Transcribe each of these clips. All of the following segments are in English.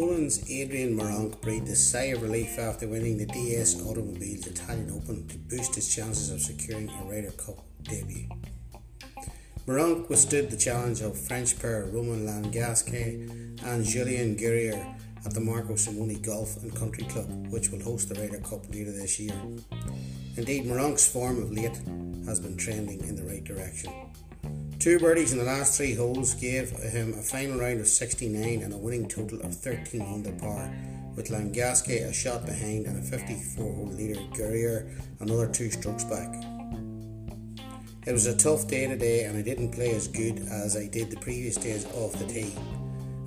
Poland's Adrian Meronk breathed a sigh of relief after winning the DS Automobiles Italian Open to boost his chances of securing a Ryder Cup debut. Meronk withstood the challenge of French pair Romain Langasque and Julien Guerrier at the Marco Simone Golf and Country Club, which will host the Ryder Cup later this year. Indeed, Meronk's form of late has been trending in the right direction. Two birdies in the last three holes gave him a final round of 69 and a winning total of 13 under par, with Langasque a shot behind and a 54 hole leader Guerrier another two strokes back. It was a tough day today and I didn't play as good as I did the previous days off the tee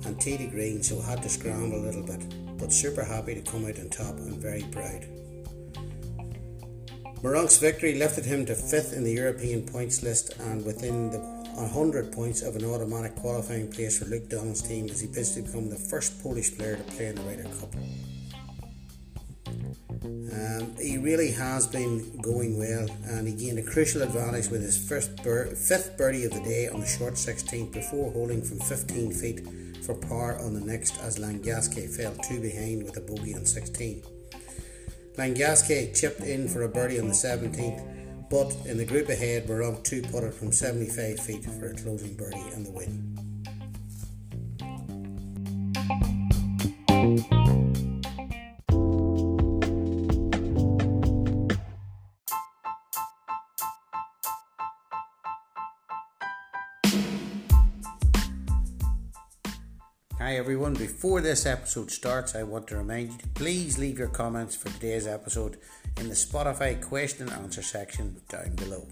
and tee to green so I had to scramble a little bit, but super happy to come out on top and very proud. Meronk's victory lifted him to fifth in the European points list and within the 100 points of an automatic qualifying place for Luke Donald's team as he bids to become the first Polish player to play in the Ryder Cup. Um, he really has been going well and he gained a crucial advantage with his first fifth birdie of the day on the short 16th before holding from 15 feet for par on the next as Langasque fell two behind with a bogey on 16. Langasque chipped in for a birdie on the 17th but in the group ahead, Meronk two putted from 75 feet for a closing birdie and the win. Hi everyone, before this episode starts, I want to remind you to please leave your comments for today's episode in the Spotify question and answer section down below.